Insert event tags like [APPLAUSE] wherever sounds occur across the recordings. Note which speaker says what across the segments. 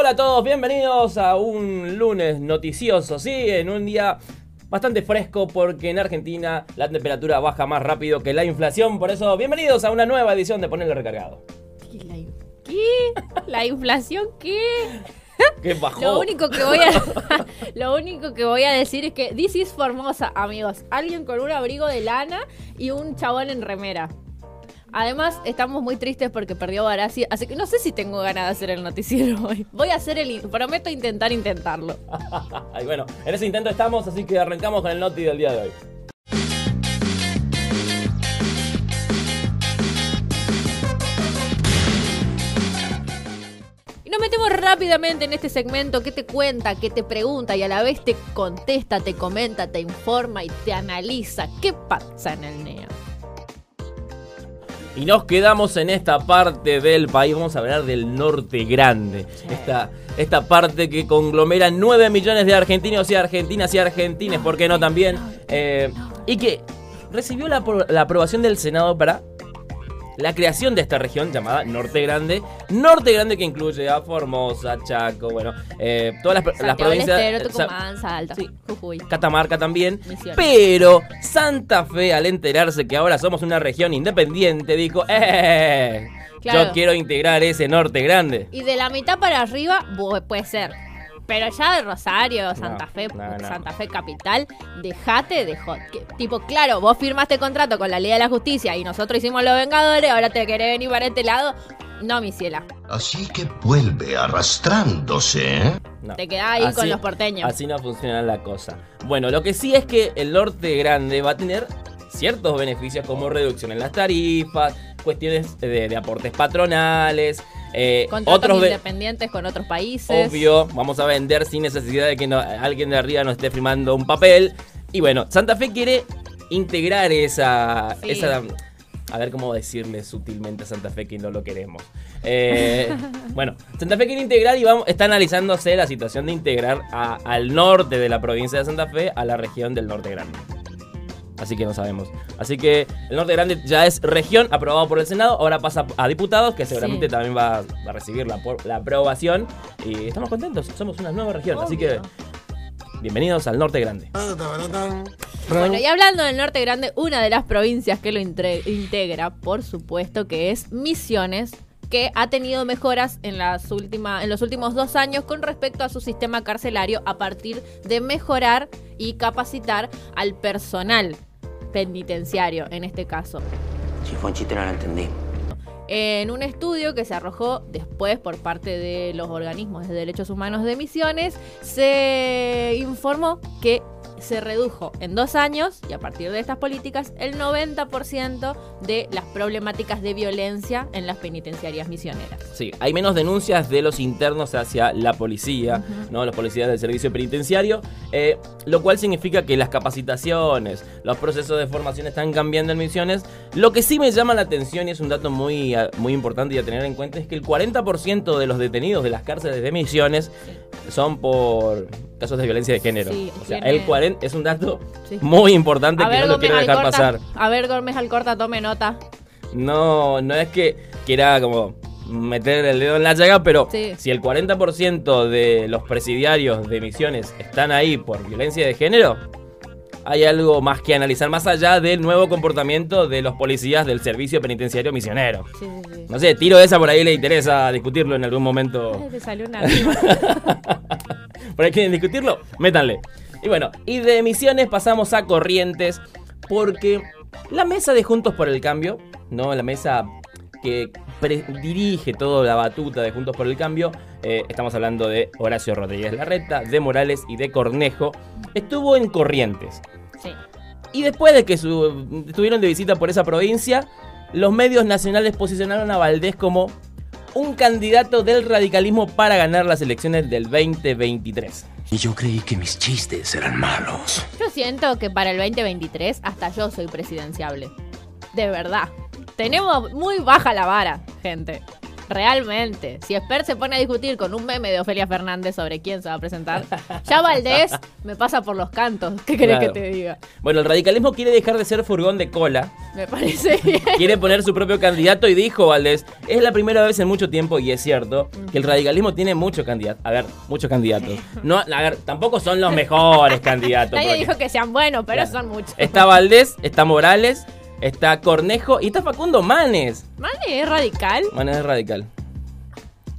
Speaker 1: Hola a todos, bienvenidos a un lunes noticioso, sí, en un día bastante fresco porque en Argentina la temperatura baja más rápido que la inflación, por eso bienvenidos a una nueva edición de Ponerle Recargado.
Speaker 2: ¿Qué? ¿La, in- ¿Qué? ¿La inflación qué?
Speaker 1: ¿Qué bajó?
Speaker 2: Lo único que voy a [LAUGHS] lo único que voy a decir es que this is Formosa, amigos. Alguien con un abrigo de lana y un chabón en remera. Además, estamos muy tristes porque perdió Barassi, así que no sé si tengo ganas de hacer el noticiero [LAUGHS] hoy. Voy a hacer el... Prometo intentar intentarlo. [LAUGHS]
Speaker 1: Ay, bueno, en ese intento estamos, así que arrancamos con el noti del día de hoy.
Speaker 2: Y nos metemos rápidamente en este segmento que te cuenta, que te pregunta y a la vez te contesta, te comenta, te informa y te analiza qué pasa en el NEA.
Speaker 1: Y nos quedamos en esta parte del país, vamos a hablar del norte grande. Esta, esta parte que conglomera 9 millones de argentinos y argentinas y argentines, ¿por qué no también? Eh, y que recibió la, apro- la aprobación del Senado para la creación de esta región llamada Norte Grande. Norte Grande que incluye a Formosa, Chaco, bueno, eh, todas las, las provincias...
Speaker 2: Estero,
Speaker 1: Sa-
Speaker 2: Tucumán, Salta,
Speaker 1: sí.
Speaker 2: Jujuy.
Speaker 1: Catamarca también.
Speaker 2: Misiones.
Speaker 1: Pero Santa Fe, al enterarse que ahora somos una región independiente, dijo, ¡eh!
Speaker 2: Claro.
Speaker 1: Yo quiero integrar ese norte grande.
Speaker 2: Y de la mitad para arriba, puede ser. Pero ya de Rosario, Santa
Speaker 1: No,
Speaker 2: Fe,
Speaker 1: no, no.
Speaker 2: Santa Fe capital, dejate de hot. que- Tipo, claro, vos firmaste contrato con la Ley de la Justicia y nosotros hicimos los Vengadores, ahora te querés venir para este lado. No, mi ciela.
Speaker 3: Así que vuelve arrastrándose, ¿eh?
Speaker 1: No.
Speaker 2: Te quedás ahí con los porteños.
Speaker 1: Así no funciona la cosa. Bueno, lo que sí es que el norte grande va a tener ciertos beneficios como reducción en las tarifas, cuestiones de, de aportes patronales, eh,
Speaker 2: Contratos
Speaker 1: otros
Speaker 2: independientes con otros países.
Speaker 1: Obvio, vamos a vender sin necesidad de que no- alguien de arriba nos esté firmando un papel. Y bueno, Santa Fe quiere integrar esa,
Speaker 2: Sí.
Speaker 1: esa a ver cómo decirle sutilmente a Santa Fe que no lo queremos. Eh, [LAUGHS] bueno, Santa Fe quiere integrar y vamos, está analizándose la situación de integrar a- al norte de la provincia de Santa Fe a la región del norte grande. Así que no sabemos. Así que el norte grande ya es región aprobado por el Senado. Ahora pasa a diputados, que seguramente
Speaker 2: Sí.
Speaker 1: también va, a recibir la, la aprobación. Y estamos contentos. Somos una nueva región. Así que bienvenidos al norte grande.
Speaker 2: Bueno, y hablando del norte grande, una de las provincias que lo integra, por supuesto, que es Misiones, que ha tenido mejoras en, las última- en los últimos dos años con respecto a su sistema carcelario a partir de mejorar y capacitar al personal penitenciario, en este caso.
Speaker 4: Si fue un chiste no lo entendí.
Speaker 2: En un estudio que se arrojó después por parte de los organismos de derechos humanos de Misiones, se informó que se redujo en dos años, y a partir de estas políticas, el 90% de las problemáticas de violencia en las penitenciarias misioneras.
Speaker 1: Sí, hay menos denuncias de los internos hacia la policía, ¿no? Los policías del servicio penitenciario, eh, lo cual significa que las capacitaciones, los procesos de formación están cambiando en misiones. Lo que sí me llama la atención y es un dato muy, ah, muy importante y a tener en cuenta es que el 40% de los detenidos de las cárceles de misiones son por casos de violencia de género.
Speaker 2: Sí,
Speaker 1: o sea,
Speaker 2: tiene-
Speaker 1: el 40 es un dato
Speaker 2: Sí.
Speaker 1: muy importante
Speaker 2: A
Speaker 1: que
Speaker 2: ver,
Speaker 1: no lo quiero dejar
Speaker 2: Alcorta,
Speaker 1: pasar.
Speaker 2: a ver, Gómez Alcorta, tome nota.
Speaker 1: No, no es que quiera como meter el dedo en la llaga, pero
Speaker 2: Sí.
Speaker 1: si el 40% de los presidiarios de misiones están ahí por violencia de género, hay algo más que analizar, más allá del nuevo comportamiento de los policías del servicio penitenciario misionero.
Speaker 2: Sí, sí, sí.
Speaker 1: No sé, tiro esa por ahí, le interesa discutirlo en algún momento.
Speaker 2: Te salió una. [LAUGHS]
Speaker 1: por ahí quieren discutirlo, métanle. Y bueno, y de misiones pasamos a corrientes, porque la mesa de Juntos por el Cambio, ¿no? La mesa que dirige toda la batuta de Juntos por el Cambio, eh, estamos hablando de Horacio Rodríguez Larreta, de Morales y de Cornejo, estuvo en Corrientes.
Speaker 2: Sí.
Speaker 1: Y después de que su- estuvieron de visita por esa provincia, los medios nacionales posicionaron a Valdés como un candidato del radicalismo para ganar las elecciones del 2023.
Speaker 3: Y yo creí que mis chistes eran malos.
Speaker 2: Yo siento que para el 2023 hasta yo soy presidenciable. De verdad. Tenemos muy baja la vara, gente. Realmente. Si Esper se pone a discutir con un meme de Ofelia Fernández sobre quién se va a presentar, ya Valdés me pasa por los cantos. ¿Qué querés
Speaker 1: Claro.
Speaker 2: que te diga?
Speaker 1: Bueno, el radicalismo quiere dejar de ser furgón de cola.
Speaker 2: Me parece bien.
Speaker 1: Quiere poner su propio candidato y dijo Valdés, es la primera vez en mucho tiempo, y es cierto, que el radicalismo tiene muchos candidatos. A ver, muchos candidatos. No, a ver, tampoco son los mejores candidatos. [LAUGHS]
Speaker 2: Nadie
Speaker 1: porque-
Speaker 2: dijo que sean buenos, pero
Speaker 1: Claro.
Speaker 2: son muchos.
Speaker 1: Está Valdés, está Morales, está Cornejo y está Facundo Manes.
Speaker 2: Mane es radical.
Speaker 1: Manes es radical.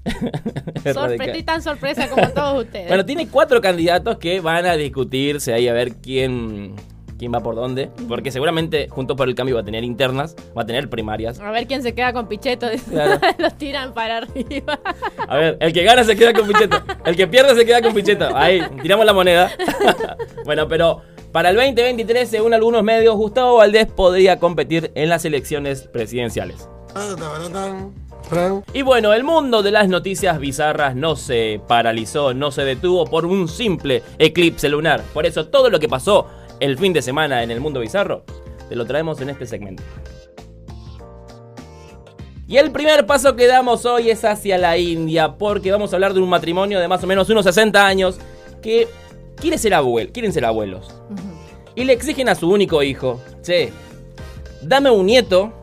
Speaker 1: Es
Speaker 2: Sorpre-
Speaker 1: radical.
Speaker 2: Estoy tan sorpresa como todos ustedes.
Speaker 1: Bueno, tiene cuatro candidatos que van a discutirse ahí a ver quién, quién va por dónde. Porque seguramente Juntos por el Cambio va a tener internas, va a tener primarias.
Speaker 2: A ver quién se queda con Pichetto.
Speaker 1: Claro. [LAUGHS]
Speaker 2: Los tiran para arriba.
Speaker 1: A ver, el que gana se queda con Pichetto. El que pierde se queda con Pichetto. Ahí, tiramos la moneda. [LAUGHS] bueno, pero para el 2023, según algunos medios, Gustavo Valdés podría competir en las elecciones presidenciales. Y bueno, el mundo de las noticias bizarras no se paralizó, no se detuvo por un simple eclipse lunar. Por eso todo lo que pasó el fin de semana en el mundo bizarro, te lo traemos en este segmento. Y el primer paso que damos hoy es hacia la India, porque vamos a hablar de un matrimonio de más o menos unos 60 años que quiere ser abuel, quieren ser abuelos. Y le exigen a su único hijo, che, dame un nieto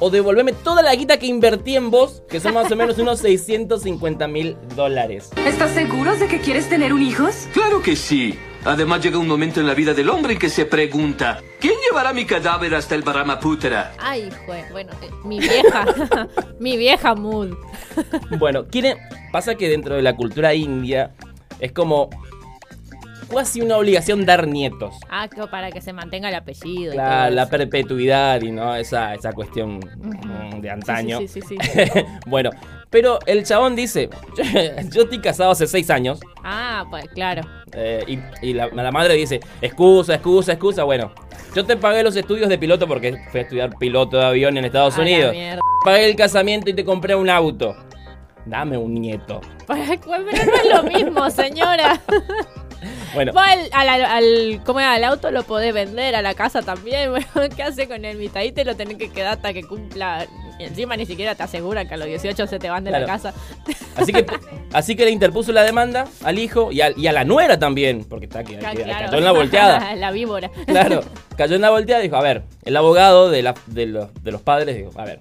Speaker 1: o devolveme toda la guita que invertí en vos, que son más o menos unos [LAUGHS] 650 mil dólares.
Speaker 5: ¿Estás seguro de que quieres tener un hijos?
Speaker 6: Claro que sí. Además llega un momento en la vida del hombre en que se pregunta, ¿quién llevará mi cadáver hasta el Brahmaputra?
Speaker 2: Ay, jue, bueno, eh, mi vieja, [LAUGHS] mi vieja mood.
Speaker 1: Bueno, quieren, pasa que dentro de la cultura india es como casi una obligación dar nietos.
Speaker 2: Ah, que para que se mantenga el apellido. y
Speaker 1: La,
Speaker 2: todo
Speaker 1: la
Speaker 2: eso.
Speaker 1: perpetuidad y no esa, esa cuestión mm, de antaño.
Speaker 2: Sí, sí, sí, [LAUGHS]
Speaker 1: bueno, pero el chabón dice, [LAUGHS] yo estoy casado hace seis años.
Speaker 2: Ah, pues claro.
Speaker 1: eh, y y la, la madre dice, excusa, excusa, excusa. Bueno, yo te pagué los estudios de piloto porque fui a estudiar piloto de avión en Estados
Speaker 2: A
Speaker 1: Unidos. Pagué el casamiento y te compré un auto. Dame un nieto. [LAUGHS]
Speaker 2: Para- Pero no es lo mismo, señora.
Speaker 1: Bueno,
Speaker 2: Vos al, al, al- ¿cómo era? al auto lo podés vender, a la casa también. [LAUGHS] Bueno, ¿qué hace con el mitad? Ahí te lo tenés que quedar hasta que cumpla. Y encima ni siquiera te aseguran que a los 18 se te van de la casa.
Speaker 1: así que, [LAUGHS] así que le interpuso la demanda al hijo y a, y a la nuera también, porque está aquí,
Speaker 2: Claro,
Speaker 1: aquí-
Speaker 2: claro.
Speaker 1: cayó en la volteada. [LAUGHS]
Speaker 2: la víbora.
Speaker 1: Claro, cayó en la volteada y dijo, a ver, el abogado de, la- de, los, de los padres dijo, a ver,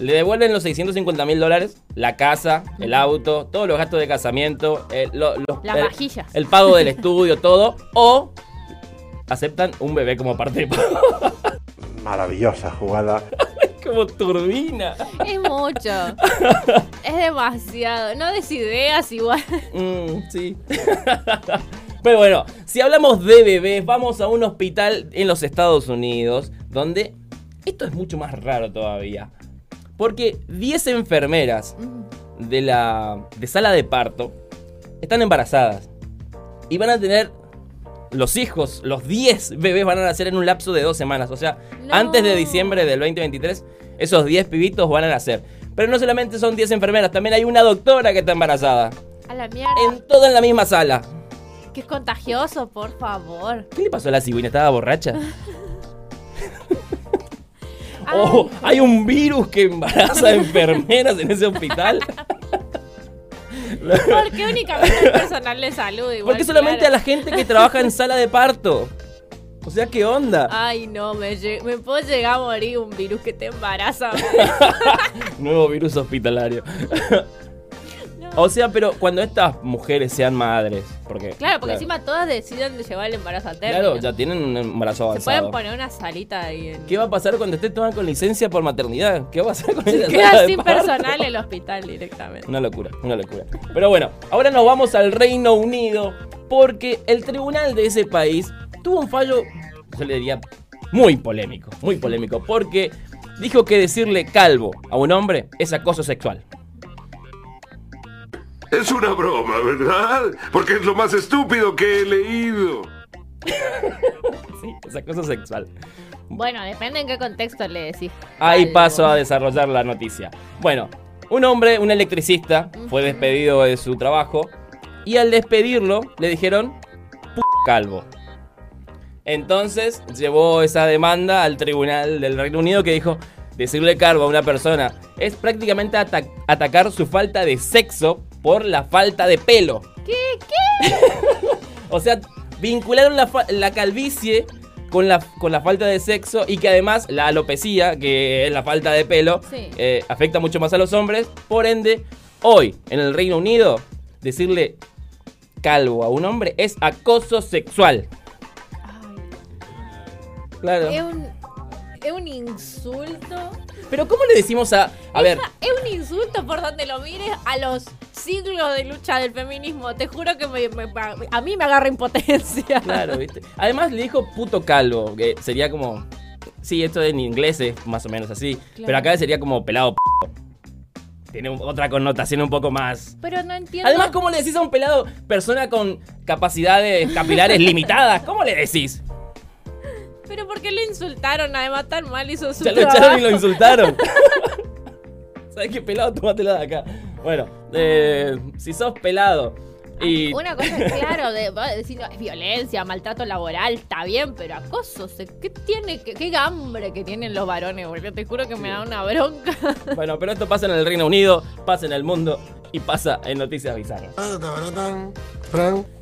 Speaker 1: le devuelven los 650 mil dólares, la casa, el auto, todos los gastos de casamiento, el, lo- los-
Speaker 2: Las
Speaker 1: el-
Speaker 2: vajillas.
Speaker 1: el pago del estudio, [LAUGHS] todo, o aceptan un bebé como parte de pago. [LAUGHS]
Speaker 7: Maravillosa jugada. [LAUGHS]
Speaker 1: como turbina.
Speaker 2: Es mucho. es demasiado. No des ideas igual.
Speaker 1: Mm, sí. Pero bueno, si hablamos de bebés, vamos a un hospital en los Estados Unidos, donde esto es mucho más raro todavía. Porque 10 enfermeras de la de sala de parto están embarazadas y van a tener los hijos, los 10 bebés van a nacer en un lapso de dos semanas. O sea,
Speaker 2: No.
Speaker 1: antes de diciembre del 2023, esos 10 pibitos van a nacer. Pero no solamente son 10 enfermeras, también hay una doctora que está embarazada.
Speaker 2: A la mierda.
Speaker 1: En todo en la misma sala.
Speaker 2: Que es contagioso, por favor.
Speaker 1: ¿Qué le pasó a la cigüeña? ¿Estaba borracha? [LAUGHS]
Speaker 2: Ay,
Speaker 1: Oh, hay un virus que embaraza a enfermeras en ese hospital.
Speaker 2: ¿Por qué únicamente el personal de salud? Igual,
Speaker 1: Porque solamente
Speaker 2: claro.
Speaker 1: a la gente que trabaja en sala de parto. O sea, ¿qué onda?
Speaker 2: Ay, no, me, me puedo llegar a morir un virus que te embaraza. [LAUGHS]
Speaker 1: Nuevo virus hospitalario. O sea, pero cuando estas mujeres sean madres, porque
Speaker 2: Claro, porque encima todas deciden llevar el embarazo a término.
Speaker 1: claro, ya tienen un embarazo
Speaker 2: Se pueden
Speaker 1: avanzado.
Speaker 2: poner una salita ahí en...
Speaker 1: ¿Qué va a pasar cuando estés tomando con licencia por maternidad? ¿Qué va a pasar con sala
Speaker 2: Queda sin personal el hospital directamente.
Speaker 1: Una locura, una locura. Pero bueno, ahora nos vamos al Reino Unido porque el tribunal de ese país tuvo un fallo, yo le diría, muy polémico, muy polémico, porque dijo que decirle calvo a un hombre es acoso sexual.
Speaker 8: Es una broma, ¿verdad? Porque es lo más estúpido que he leído.
Speaker 1: Sí, es acoso sexual.
Speaker 2: Bueno, depende en qué contexto le decís.
Speaker 1: Ahí
Speaker 2: algo.
Speaker 1: paso a desarrollar la noticia. Bueno, un hombre, un electricista, fue despedido de su trabajo y al despedirlo le dijeron "P calvo. Entonces llevó esa demanda al tribunal del Reino Unido que dijo, decirle calvo a una persona es prácticamente ata- atacar su falta de sexo por la falta de pelo.
Speaker 2: ¿Qué? ¿Qué? [LAUGHS]
Speaker 1: O sea, vincularon la, la calvicie con la, con la falta de sexo y que además la alopecia, que es la falta de pelo,
Speaker 2: Sí.
Speaker 1: eh, afecta mucho más a los hombres. Por ende, hoy en el Reino Unido, decirle calvo a un hombre es acoso sexual. Claro.
Speaker 2: Es un, es un insulto.
Speaker 1: Pero ¿cómo le decimos a... A ver,
Speaker 2: Es un insulto por donde lo mires a los siglos de lucha del feminismo. Te juro que me- me- a mí me agarra impotencia.
Speaker 1: claro, ¿viste? Además le dijo puto calvo, que sería como... Sí, esto en inglés es más o menos así. Pero acá sería como pelado p***. Tiene otra connotación un poco más...
Speaker 2: Pero no entiendo.
Speaker 1: Además, ¿cómo le decís a un pelado persona con capacidades capilares limitadas? ¿Cómo le decís?
Speaker 2: Pero ¿por qué le insultaron? Además, tan mal hizo su
Speaker 1: Ya lo echaron y lo insultaron. [LAUGHS] ¿Sabes qué pelado? Tómatela de acá. Bueno, eh, si sos pelado y...
Speaker 2: Una cosa es claro, de, es violencia, maltrato laboral, está bien, pero acoso, ¿qué tiene, qué, qué hambre que tienen los varones? Porque te juro que me da una bronca. [LAUGHS]
Speaker 1: Bueno, pero esto pasa en el Reino Unido, pasa en el mundo y pasa en Noticias Bizarras.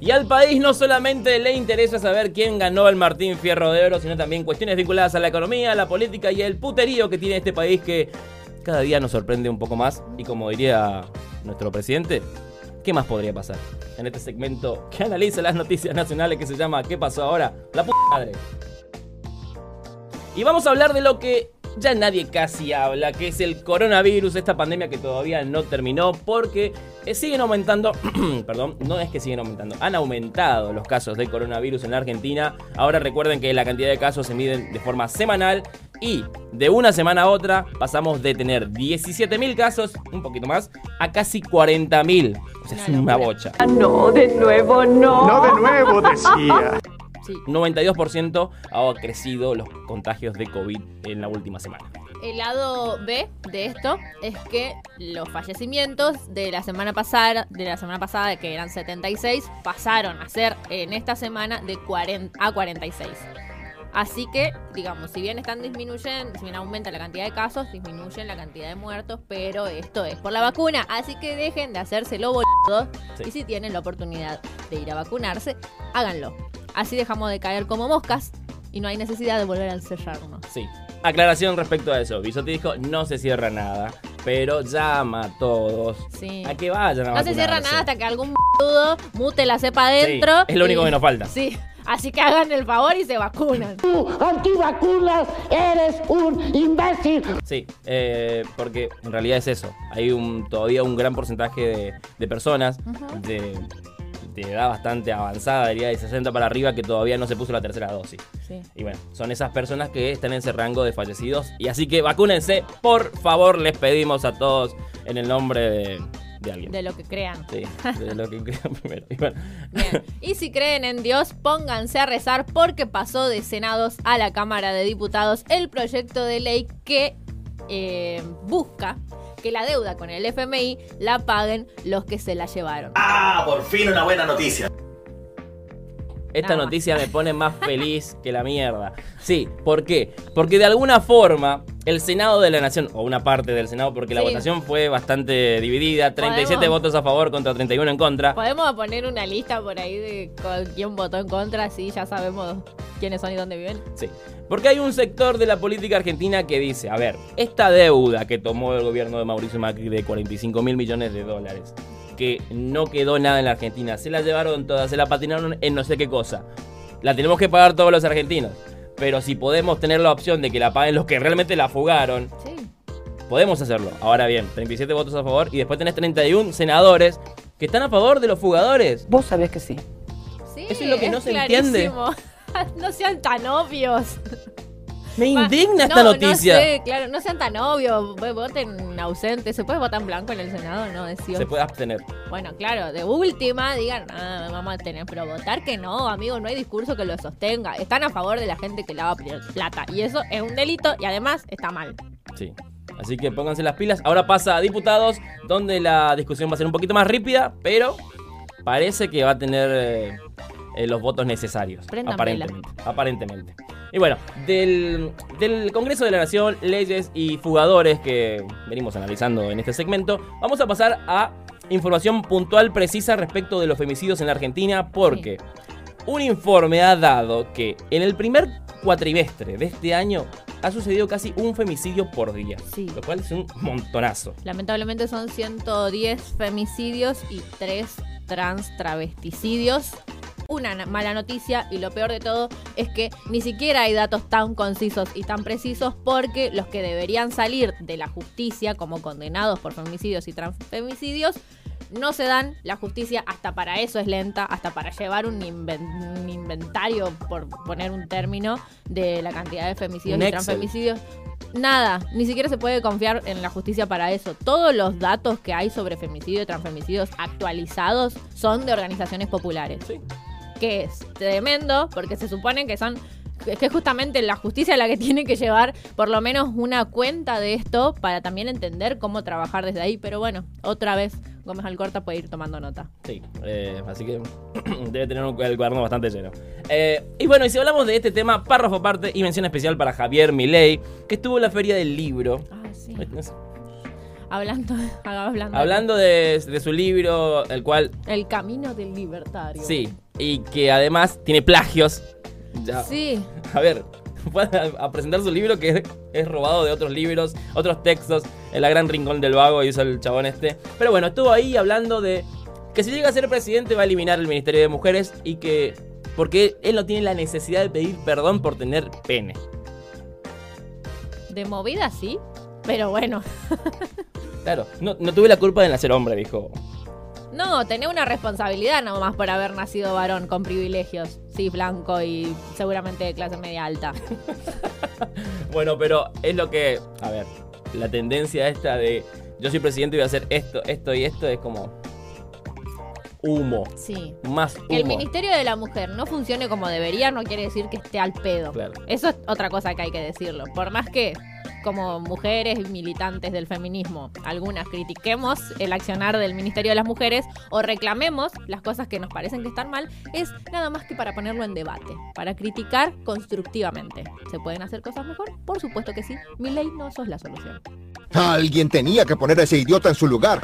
Speaker 1: Y al país no solamente le interesa saber quién ganó el Martín Fierro de Oro, sino también cuestiones vinculadas a la economía, la política y el puterío que tiene este país que cada día nos sorprende un poco más. Y como diría nuestro presidente, ¿qué más podría pasar? En este segmento que analiza las noticias nacionales que se llama ¿Qué pasó ahora? La puta madre. Y vamos a hablar de lo que ya nadie casi habla, que es el coronavirus, esta pandemia que todavía no terminó porque eh, siguen aumentando, [CLEARS THROAT] perdón, no es que siguen aumentando, han aumentado los casos de coronavirus en la Argentina. Ahora recuerden que la cantidad de casos se miden de forma semanal y de una semana a otra pasamos de tener 17.000 casos, un poquito más, a casi 40.000. O sea, es una bocha.
Speaker 5: No, de nuevo no.
Speaker 7: No de nuevo, decía.
Speaker 2: Sí.
Speaker 1: 92% ha crecido los contagios de COVID en la última semana.
Speaker 2: El lado B de esto es que los fallecimientos de la semana pasada, de la semana pasada que eran 76, pasaron a ser en esta semana de 40 a 46. Así que, digamos, si bien están disminuyendo, si bien aumenta la cantidad de casos, disminuyen la cantidad de muertos, pero esto es por la vacuna. Así que dejen de hacérselo boludo.
Speaker 1: Sí.
Speaker 2: Y si tienen la oportunidad de ir a vacunarse, háganlo. Así dejamos de caer como moscas y no hay necesidad de volver a encerrarnos.
Speaker 1: Sí. Aclaración respecto a eso. Bisotti dijo, no se cierra nada, pero llama a todos
Speaker 2: Sí.
Speaker 1: a que vayan a
Speaker 2: No se cierra nada hasta que algún boludo mute la cepa adentro.
Speaker 1: Sí, es lo único
Speaker 2: y-
Speaker 1: que nos falta.
Speaker 2: Sí. Así que hagan el favor y se vacunan.
Speaker 9: antivacunas, eres un imbécil.
Speaker 1: Sí, eh, porque en realidad es eso. Hay un todavía un gran porcentaje de, de personas de, de edad bastante avanzada, diría de 60 para arriba, que todavía no se puso la tercera dosis.
Speaker 2: Sí.
Speaker 1: Y bueno, son esas personas que están en ese rango de fallecidos. Y así que vacúnense, por favor, les pedimos a todos en el nombre de, de alguien.
Speaker 2: De lo que crean.
Speaker 1: Sí, de lo que crean [LAUGHS] primero. Y bueno,
Speaker 2: Bien. Y si creen en Dios, pónganse a rezar porque pasó de senados a la Cámara de Diputados el proyecto de ley que eh, busca que la deuda con el FMI la paguen los que se la llevaron.
Speaker 10: Ah, por fin una buena noticia.
Speaker 1: Esta
Speaker 2: Nada más.
Speaker 1: noticia me pone más [LAUGHS] feliz que la mierda. Sí, ¿por qué? Porque de alguna forma el Senado de la Nación, o una parte del Senado, porque la votación fue bastante dividida, 37
Speaker 2: Podemos-
Speaker 1: votos a favor contra 31 en contra.
Speaker 2: Podemos poner una lista por ahí de quién votó en contra, así ya sabemos quiénes son y dónde viven.
Speaker 1: Sí. Porque hay un sector de la política argentina que dice, a ver, esta deuda que tomó el gobierno de Mauricio Macri de 45 mil millones de dólares, que no quedó nada en la Argentina, se la llevaron todas, se la patinaron en no sé qué cosa. La tenemos que pagar todos los argentinos. Pero si podemos tener la opción de que la paguen los que realmente la fugaron,
Speaker 2: Sí.
Speaker 1: podemos hacerlo. Ahora bien, 37 votos a favor y después tenés 31 senadores que están a favor de los fugadores.
Speaker 5: Vos sabés que sí.
Speaker 2: Sí,
Speaker 1: Eso es lo que no se entiende. [LAUGHS] [LAUGHS]
Speaker 2: no sean tan obvios.
Speaker 1: Me
Speaker 2: Va,
Speaker 1: indigna
Speaker 2: no,
Speaker 1: esta noticia.
Speaker 2: No sé, claro, no sean tan obvios. Voten ausente. ¿Se puede votar en blanco en el Senado? No, decía.
Speaker 1: Se puede abstener.
Speaker 2: Bueno, claro, de última digan, ah, vamos a tener, pero votar que no, amigo, no hay discurso que lo sostenga. Están a favor de la gente que lava pl- plata. Y eso es un delito y además está mal.
Speaker 1: Sí. Así que pónganse las pilas. Ahora pasa a diputados, donde la discusión va a ser un poquito más rápida, pero parece que va a tener eh, los votos necesarios. Aparentemente. Aparentemente. Y bueno, del, del Congreso de la Nación, leyes y fugadores que venimos analizando en este segmento, vamos a pasar a información puntual precisa respecto de los femicidios en la Argentina porque un informe ha dado que en el primer cuatrimestre de este año ha sucedido casi un femicidio por día,
Speaker 2: Sí.
Speaker 1: lo cual es un montonazo.
Speaker 2: Lamentablemente son 110 femicidios y 3 trans travesticidios. Una na- mala noticia y lo peor de todo es que ni siquiera hay datos tan concisos y tan precisos porque los que deberían salir de la justicia como condenados por femicidios y transfemicidios no se dan. La justicia hasta para eso es lenta, hasta para llevar un, inven- un inventario, por poner un término, de la cantidad de femicidios y transfemicidios. Nada, ni siquiera se puede confiar en la justicia para eso. Todos los datos que hay sobre femicidio y transfemicidios actualizados son de organizaciones populares.
Speaker 1: Sí.
Speaker 2: Que es tremendo, porque se supone que son. Es que justamente la justicia la que [LAUGHS] tiene que llevar por lo menos una cuenta de esto para también entender cómo trabajar desde ahí. Pero bueno, otra vez Gómez Alcorta puede ir tomando nota.
Speaker 1: Sí, eh, así que [CLEARS THROAT] debe tener un- el cuaderno bastante lleno. Eh, y bueno, y si hablamos de este tema, párrafo aparte y mención especial para Javier Milei, que estuvo en la Feria del Libro.
Speaker 2: Ah, sí. Hablando, [LAUGHS] hablando,
Speaker 1: Hablando de, de su libro, el cual,
Speaker 2: El camino del libertario.
Speaker 1: sí, y que además tiene plagios. Ya,
Speaker 2: Sí.
Speaker 1: A ver, [LAUGHS] a, a presentar su libro que es, es robado de otros libros, otros textos, en la gran rincón del vago, hizo el chabón este. Pero bueno, estuvo ahí hablando de que si llega a ser presidente va a eliminar el Ministerio de Mujeres y que... Porque él no tiene la necesidad de pedir perdón por tener pene.
Speaker 2: De movida sí, pero bueno.
Speaker 1: Claro, no, no tuve la culpa de nacer hombre, dijo.
Speaker 2: No, tenés una responsabilidad nomás por haber nacido varón con privilegios. Sí, blanco y seguramente de clase media alta. [LAUGHS]
Speaker 1: Bueno, pero es lo que... A ver, la tendencia esta de... Yo soy presidente y voy a hacer esto, esto y esto es como... Humo.
Speaker 2: Sí.
Speaker 1: Más
Speaker 2: Que el
Speaker 1: humo.
Speaker 2: Ministerio de la Mujer no funcione como debería no quiere decir que esté al pedo.
Speaker 1: Claro.
Speaker 2: Eso es otra cosa que hay que decirlo. Por más que como mujeres militantes del feminismo, algunas critiquemos el accionar del Ministerio de las Mujeres o reclamemos las cosas que nos parecen que están mal, es nada más que para ponerlo en debate, para criticar constructivamente. ¿Se pueden hacer cosas mejor? Por supuesto que sí. Mi ley no sos la solución.
Speaker 11: Alguien tenía que poner a ese idiota en su lugar.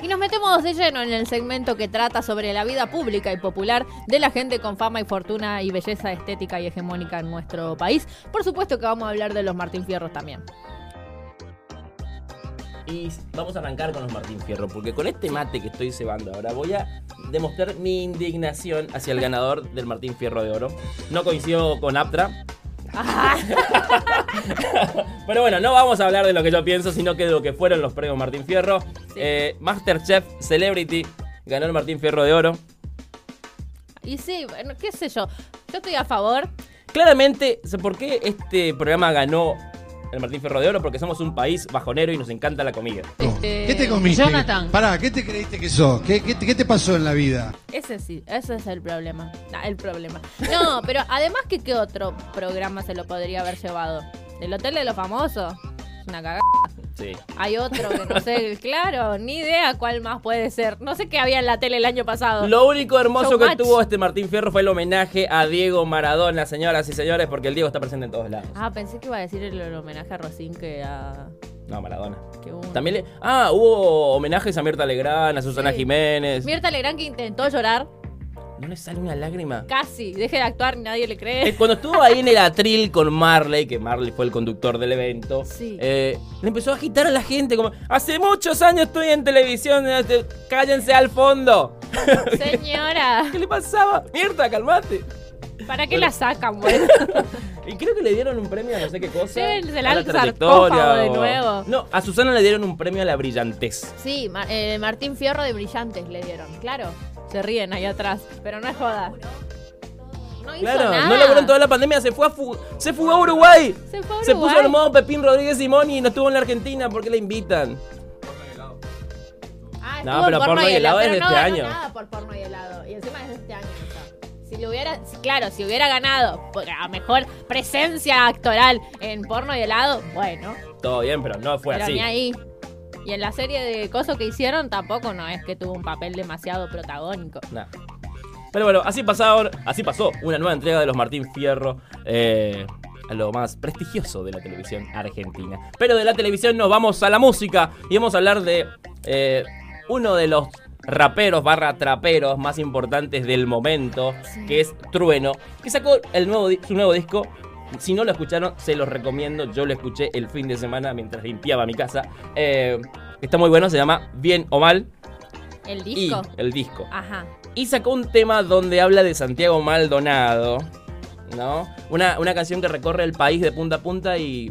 Speaker 2: Y nos metemos de lleno en el segmento que trata sobre la vida pública y popular de la gente con fama y fortuna y belleza estética y hegemónica en nuestro país. Por supuesto que vamos a hablar de los Martín Fierros también.
Speaker 1: Y vamos a arrancar con los Martín Fierro, porque con este mate que estoy cebando ahora voy a demostrar mi indignación hacia el ganador del Martín Fierro de Oro. No coincido con Aptra. [LAUGHS] Pero bueno, no vamos a hablar de lo que yo pienso, sino que de lo que fueron los premios Martín Fierro. Eh, Masterchef Celebrity ganó el Martín Fierro de Oro.
Speaker 2: Y sí, bueno, qué sé yo. Yo estoy a favor.
Speaker 1: Claramente, ¿sé ¿por qué este programa ganó el Martín Fierro de Oro? Porque somos un país bajonero y nos encanta la comida.
Speaker 12: ¿Qué te comiste?
Speaker 2: Jonathan.
Speaker 12: Pará, ¿qué te creíste que sos? ¿Qué, qué, te- qué te pasó en la vida?
Speaker 2: Ese sí, ese es el problema. No, el problema. No, pero además que qué otro programa se lo podría haber llevado. El Hotel de los Famosos. Una cagada.
Speaker 1: Sí.
Speaker 2: Hay otro que no sé, [LAUGHS] claro, ni idea cuál más puede ser. No sé qué había en la tele el año pasado.
Speaker 1: Lo único hermoso que tuvo este Martín Fierro fue el homenaje a Diego Maradona, señoras y señores, porque el Diego está presente en todos lados.
Speaker 2: Ah, pensé que iba a decir el, el homenaje a Rosín que a.
Speaker 1: No, Maradona.
Speaker 2: que hubo.
Speaker 1: También le... Ah, hubo homenajes a Mirta Legrand, a Susana
Speaker 2: Sí.
Speaker 1: Jiménez.
Speaker 2: Mirta Legrand que intentó llorar,
Speaker 1: ¿No le sale una lágrima?
Speaker 2: casi. Deje de actuar, nadie le
Speaker 1: Eh,
Speaker 2: cree.
Speaker 1: Cuando estuvo ahí en el atril con Marley, que Marley fue el conductor del evento,
Speaker 2: Sí.
Speaker 1: eh, le empezó a agitar a la gente como, hace muchos años estoy en televisión, eh, cállense al fondo. [LAUGHS]
Speaker 2: Señora,
Speaker 1: ¿Qué le pasaba? Mirta, calmate.
Speaker 2: ¿para qué
Speaker 1: Bueno.
Speaker 2: la sacan, bueno? [LAUGHS]
Speaker 1: Y creo que le dieron un premio a no sé qué cosa.
Speaker 2: Llévensela
Speaker 1: a la
Speaker 2: al
Speaker 1: trayectoria
Speaker 2: sarcófago de nuevo.
Speaker 1: No, a Susana le dieron un premio a la brillantez.
Speaker 2: Sí, eh, Martín Fierro de Brillantes le dieron, claro. Se ríen ahí atrás, pero no es joda. No hizo
Speaker 1: Claro,
Speaker 2: nada.
Speaker 1: no logró en toda la pandemia, se fue a fu- se fugó a Uruguay.
Speaker 2: Se fue a
Speaker 1: Se
Speaker 2: Uruguay.
Speaker 1: puso el modo Pepín Rodríguez Simón y no estuvo en la Argentina, ¿por qué le invitan?
Speaker 2: Ah,
Speaker 1: No,
Speaker 2: estuvo en
Speaker 1: pero porno y helado es de
Speaker 2: no
Speaker 1: este
Speaker 2: ganó
Speaker 1: año.
Speaker 2: nada por porno y helado. Y encima es de este año. Si le hubiera, claro, si hubiera ganado por a mejor presencia actoral en porno y helado, bueno,
Speaker 1: Todo bien, pero no fue
Speaker 2: pero
Speaker 1: así.
Speaker 2: ni ahí. Y en la serie de Coso que hicieron tampoco no es que tuvo un papel demasiado protagónico.
Speaker 1: Pero bueno, así pasaron, así pasó una nueva entrega de los Martín Fierro. Eh, a lo más prestigioso de la televisión argentina. Pero de la televisión nos vamos a la música y vamos a hablar de eh, uno de los raperos barra traperos más importantes del momento, que es Trueno, que sacó el nuevo, su nuevo disco. Si no lo escucharon, se los recomiendo. Yo lo escuché el fin de semana mientras limpiaba mi casa. Eh, está muy bueno, se llama Bien o Mal.
Speaker 2: El
Speaker 1: Y
Speaker 2: disco.
Speaker 1: el disco.
Speaker 2: Ajá.
Speaker 1: Y sacó un tema donde habla de Santiago Maldonado. ¿No? Una, una canción que recorre el país de punta a punta y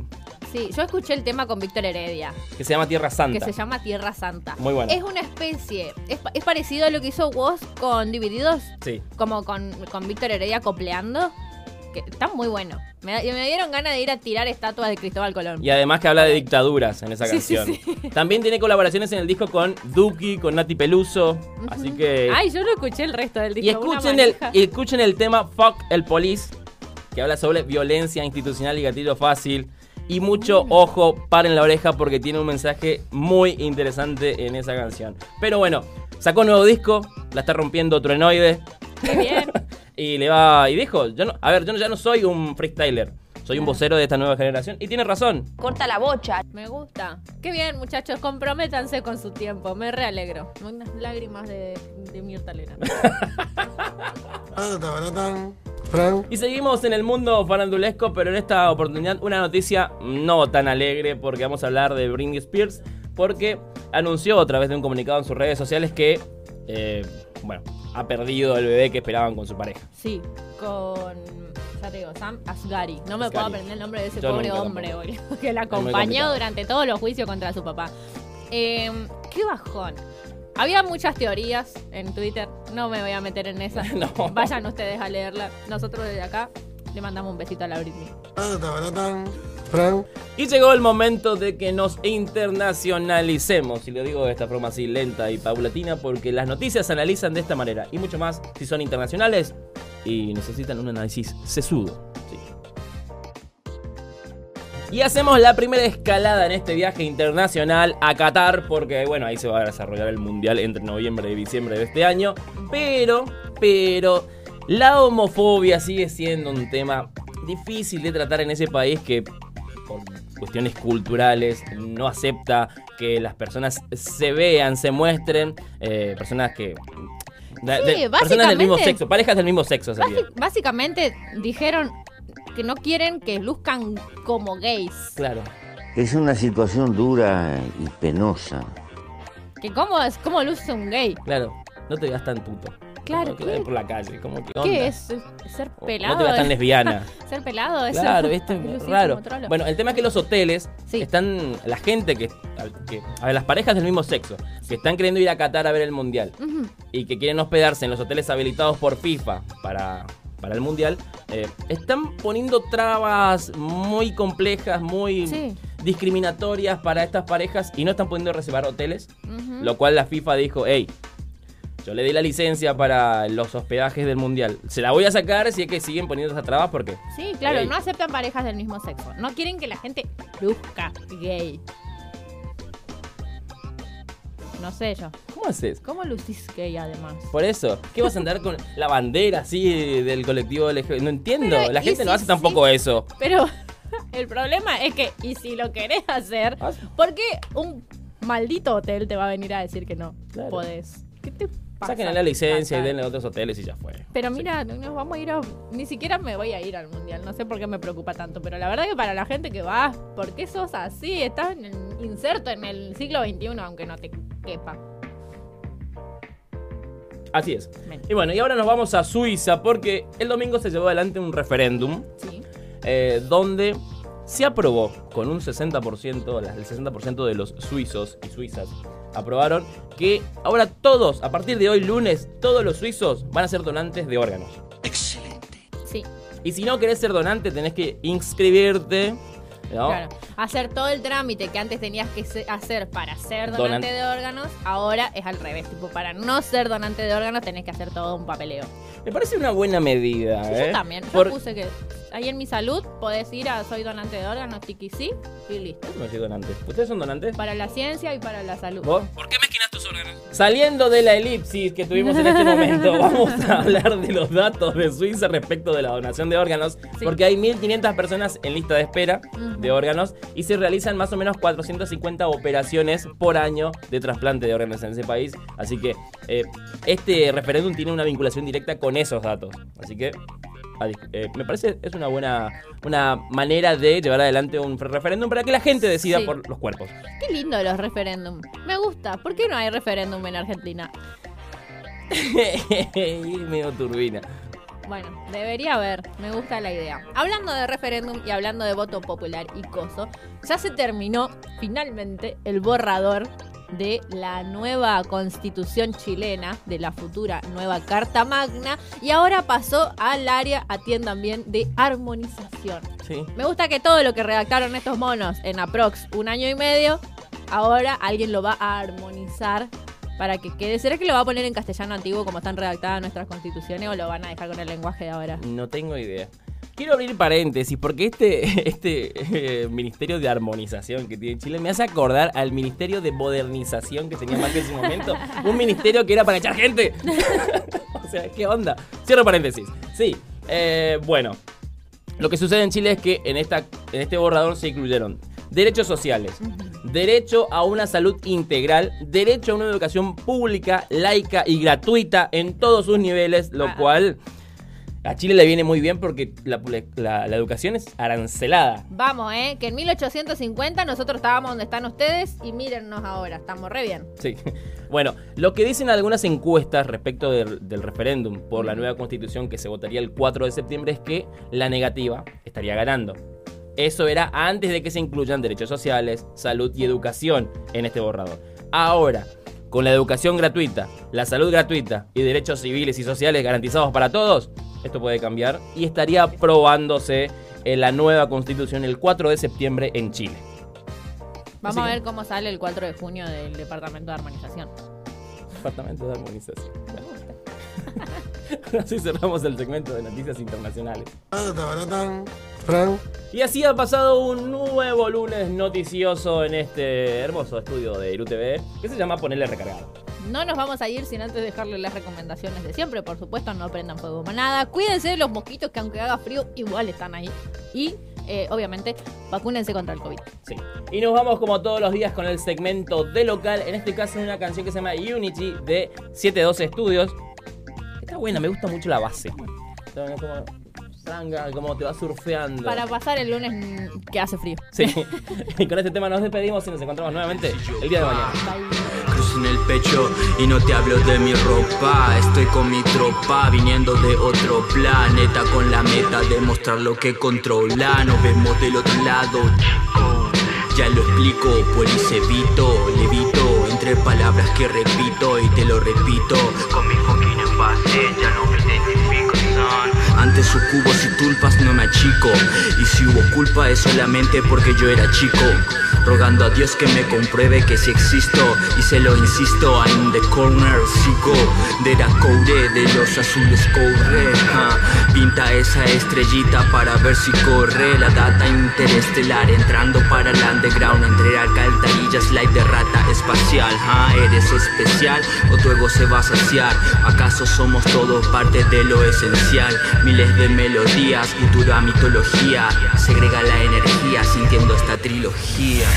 Speaker 2: Sí, yo escuché el tema con Víctor Heredia,
Speaker 1: que se llama Tierra Santa.
Speaker 2: que se llama Tierra Santa.
Speaker 1: Muy bueno.
Speaker 2: Es una especie, es, es parecido a lo que hizo Woz con Divididos,
Speaker 1: Sí.
Speaker 2: como con, con Víctor Heredia copleando, que está muy bueno. Me, me dieron ganas de ir a tirar estatuas de Cristóbal Colón.
Speaker 1: Y además que habla de dictaduras en esa
Speaker 2: Sí, sí,
Speaker 1: canción. También tiene colaboraciones en el disco con Duki, con Nati Peluso. Así que.
Speaker 2: Ay, yo no escuché el resto del disco.
Speaker 1: y escuchen el, y escuchen el tema Fuck el Police, que habla sobre violencia institucional y gatillo fácil. Y mucho
Speaker 2: Mm.
Speaker 1: ojo, paren la oreja porque tiene un mensaje muy interesante en esa canción. Pero bueno, sacó un nuevo disco, la está rompiendo Truenoide.
Speaker 2: Qué bien. [LAUGHS]
Speaker 1: Y le va. Y dijo, yo no, a ver, yo no- ya no soy un freestyler. Soy un vocero de esta nueva generación. Y tiene razón.
Speaker 2: Corta la bocha. Me gusta. Qué bien, muchachos. Comprométanse con su tiempo. Me realegro. Unas lágrimas de, de Mirta Legrand.
Speaker 1: Y seguimos en el mundo farandulesco, pero en esta oportunidad una noticia no tan alegre porque vamos a hablar de Britney Spears porque anunció a través de un comunicado en sus redes sociales que, eh, bueno, ha perdido el bebé que esperaban con su pareja.
Speaker 2: Sí, con. Ya te digo, Sam Asghari. No me
Speaker 1: Asghari.
Speaker 2: puedo aprender el nombre de ese
Speaker 1: Yo
Speaker 2: pobre hombre, boludo, que la acompañó durante todos los juicios contra su papá. Eh, qué bajón. Había muchas teorías en Twitter. No me voy a meter en esas. [LAUGHS]
Speaker 1: No.
Speaker 2: Vayan ustedes a leerla. Nosotros desde acá le mandamos un besito a la Britney.
Speaker 1: Y llegó el momento de que nos internacionalicemos, y lo digo de esta forma así lenta y paulatina, porque las noticias se analizan de esta manera, y mucho más si son internacionales y necesitan un análisis sesudo. Y hacemos la primera escalada en este viaje internacional a Qatar, porque bueno, ahí se va a desarrollar el Mundial entre noviembre y diciembre de este año. Pero, pero, la homofobia sigue siendo un tema difícil de tratar en ese país que por cuestiones culturales no acepta que las personas se vean, se muestren, eh, personas que... de- de- personas del mismo
Speaker 2: básicamente-
Speaker 1: sexo, parejas del mismo sexo sería.
Speaker 2: Básicamente dijeron que no quieren que luzcan como gays.
Speaker 1: Claro.
Speaker 13: Es una situación dura y penosa.
Speaker 2: Que cómo es, cómo luce un gay.
Speaker 1: Claro, no te veas tan puto.
Speaker 2: Claro,
Speaker 1: Como que
Speaker 2: ¿qué?
Speaker 1: por la calle, como que onda.
Speaker 2: ¿Qué es? ¿Ser pelado?
Speaker 1: No te veas tan lesbiana. [LAUGHS]
Speaker 2: ¿Ser pelado? Es
Speaker 1: Claro, viste, [LAUGHS] raro. Bueno, el tema es que los hoteles están, la gente que, que- a ver, las parejas del mismo sexo, que están queriendo ir a Qatar a ver el mundial y que quieren hospedarse en los hoteles habilitados por FIFA para, para el mundial, eh, están poniendo trabas muy complejas, muy
Speaker 2: Sí.
Speaker 1: discriminatorias para estas parejas y no están pudiendo reservar hoteles, lo cual la FIFA dijo, hey. Yo le di la licencia para los hospedajes del mundial. Se la voy a sacar si es que siguen poniendo esas trabas porque
Speaker 2: Sí, claro,
Speaker 1: Ey.
Speaker 2: no aceptan parejas del mismo sexo. No quieren que la gente luzca gay. No sé yo.
Speaker 1: ¿Cómo haces?
Speaker 2: ¿Cómo lucís gay además?
Speaker 1: Por eso, ¿qué vas a andar con la bandera así del colectivo LGBT? No entiendo,
Speaker 2: Pero,
Speaker 1: la
Speaker 2: ¿y
Speaker 1: gente no hace tampoco eso.
Speaker 2: Pero [LAUGHS] el problema es que, y si lo querés hacer,
Speaker 1: Ah.
Speaker 2: ¿por qué un maldito hotel te va a venir a decir que no
Speaker 1: Claro.
Speaker 2: podés? ¿Qué te pasa?
Speaker 1: Saquen la licencia y denle a otros hoteles y ya fue.
Speaker 2: Pero mira, nos vamos a ir a... Ni siquiera me voy a ir al mundial. No sé por qué me preocupa tanto. Pero la verdad que para la gente que va, ¿por qué sos así? Estás en el- inserto en el siglo XXI, aunque no te quepa.
Speaker 1: Así es.
Speaker 2: Ven.
Speaker 1: Y bueno, y ahora nos vamos a Suiza porque el domingo se llevó adelante un referéndum
Speaker 2: Sí.
Speaker 1: eh, donde se aprobó con un 60%, la- el 60% de los suizos y suizas aprobaron que ahora todos, a partir de hoy lunes, todos los suizos van a ser donantes de órganos.
Speaker 2: Sí.
Speaker 1: Y si no querés ser donante, tenés que inscribirte. ¿No?
Speaker 2: Claro. hacer todo el trámite que antes tenías que hacer para ser
Speaker 1: Donan-
Speaker 2: donante de órganos, ahora es al revés. Tipo, para no ser donante de órganos tenés que hacer todo un papeleo.
Speaker 1: Me parece una buena medida,
Speaker 2: Sí,
Speaker 1: ¿eh?
Speaker 2: Yo también. Yo
Speaker 1: Por-
Speaker 2: puse que ahí en mi salud podés ir a soy donante de órganos, tiki sí, y listo.
Speaker 1: No soy donante. ¿Ustedes son donantes?
Speaker 2: Para la ciencia y para la salud.
Speaker 1: ¿Vos? Saliendo de la elipsis que tuvimos en este momento, [LAUGHS] vamos a hablar de los datos de Suiza respecto de la donación de órganos,
Speaker 2: Sí.
Speaker 1: porque hay 1.500 personas en lista de espera de órganos y se realizan más o menos 450 operaciones por año de trasplante de órganos en ese país. Así que eh, este referéndum tiene una vinculación directa con esos datos. Así que a eh, me parece es una buena una manera de llevar adelante un referéndum para que la gente decida
Speaker 2: Sí.
Speaker 1: por los cuerpos.
Speaker 2: Qué lindo los referéndum. Me gusta. ¿Por qué no hay referéndum en Argentina? [LAUGHS]
Speaker 1: y medio turbina.
Speaker 2: Bueno, debería haber. Me gusta la idea. Hablando de referéndum y hablando de voto popular y coso, ya se terminó finalmente el borrador de la nueva constitución chilena, de la futura nueva Carta Magna, y ahora pasó al área, atiendan bien, de armonización.
Speaker 1: Sí.
Speaker 2: Me gusta que todo lo que redactaron estos monos en aprox un año y medio, ahora alguien lo va a armonizar para que quede. ¿Será que lo va a poner en castellano antiguo como están redactadas nuestras constituciones o lo van a dejar con el lenguaje de ahora?
Speaker 1: No tengo idea. Quiero abrir paréntesis porque este, [LAUGHS] este eh, ministerio de armonización que tiene Chile me hace acordar al ministerio de modernización que tenía Macri en su momento. Un ministerio que era para echar gente. [LAUGHS] o sea, ¿qué onda? Cierro paréntesis. Sí, eh, bueno. Lo que sucede en Chile es que en, esta, en este borrador se incluyeron derechos sociales, derecho a una salud integral, derecho a una educación pública, laica y gratuita en todos sus niveles, lo
Speaker 2: Ah.
Speaker 1: cual a Chile le viene muy bien porque la, la- la educación es arancelada.
Speaker 2: Vamos, ¿eh? Que en 1850 nosotros estábamos donde están ustedes y mírennos ahora, estamos re bien.
Speaker 1: Sí. [LAUGHS] Bueno, lo que dicen algunas encuestas respecto del referéndum por la nueva constitución que se votaría el 4 de septiembre es que la negativa estaría ganando. Eso era antes de que se incluyan derechos sociales, salud y educación en este borrador. Ahora, con la educación gratuita, la salud gratuita y derechos civiles y sociales garantizados para todos, esto puede cambiar y estaría aprobándose en la nueva constitución el 4 de septiembre en Chile.
Speaker 2: Vamos a ver cómo sale el 4 de junio del Departamento de Armonización.
Speaker 1: Departamento de Armonización. [LAUGHS] Así cerramos el segmento de noticias internacionales. Y así ha pasado un nuevo lunes noticioso en este hermoso estudio de Iru TV que se llama Ponerle Recargado.
Speaker 2: No nos vamos a ir sin antes dejarle las recomendaciones de siempre. Por supuesto, no prendan fuego manada. Cuídense de los mosquitos que aunque haga frío, igual están ahí. Y, eh, obviamente, vacúnense contra el COVID.
Speaker 1: Sí. Y nos vamos como todos los días con el segmento de local, en este caso una canción que se llama Unity de 712 Studios. Está buena, me gusta mucho la base. Está Como, como te va surfeando.
Speaker 2: Para pasar el lunes mm, que hace frío.
Speaker 1: Sí. [LAUGHS] y con este tema nos despedimos y nos encontramos nuevamente el día de mañana.
Speaker 14: Cruz en el pecho y no te hablo de mi ropa. Estoy con mi tropa viniendo de otro planeta Con la meta de mostrar lo que controla. Nos vemos del otro lado ya lo explico, pues evito, levito Entre palabras que repito y te lo repito. Con mi fucking envase ya no me identifico son. Ante sus cubos y tulpas no me achico. Y si hubo culpa es solamente porque yo era chico Rogando a Dios que me compruebe que si existo Y se lo insisto, I'm the corner Sigo de la coure, de los azules corre ja. Pinta esa estrellita para ver si corre La data interestelar entrando para el underground Entre alcantarillas, light de rata espacial ja. ¿Eres especial o tu ego se va a saciar? ¿Acaso somos todos parte de lo esencial? Miles de melodías, futura mitología Segrega la energía sintiendo esta trilogía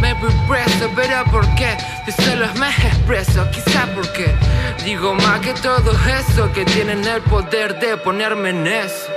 Speaker 15: me voy preso, pero ¿por qué? Yo solo me expreso, quizá porque digo más que todo eso que tienen el poder de ponerme en eso.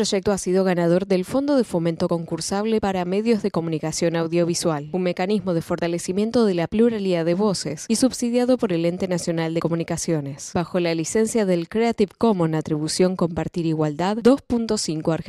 Speaker 16: Proyecto ha sido ganador del Fondo de Fomento Concursable para Medios de Comunicación Audiovisual, un mecanismo de fortalecimiento de la pluralidad de voces y subsidiado por el Ente Nacional de Comunicaciones, bajo la licencia del Creative Commons Atribución Compartir Igualdad 2.5 Argentina.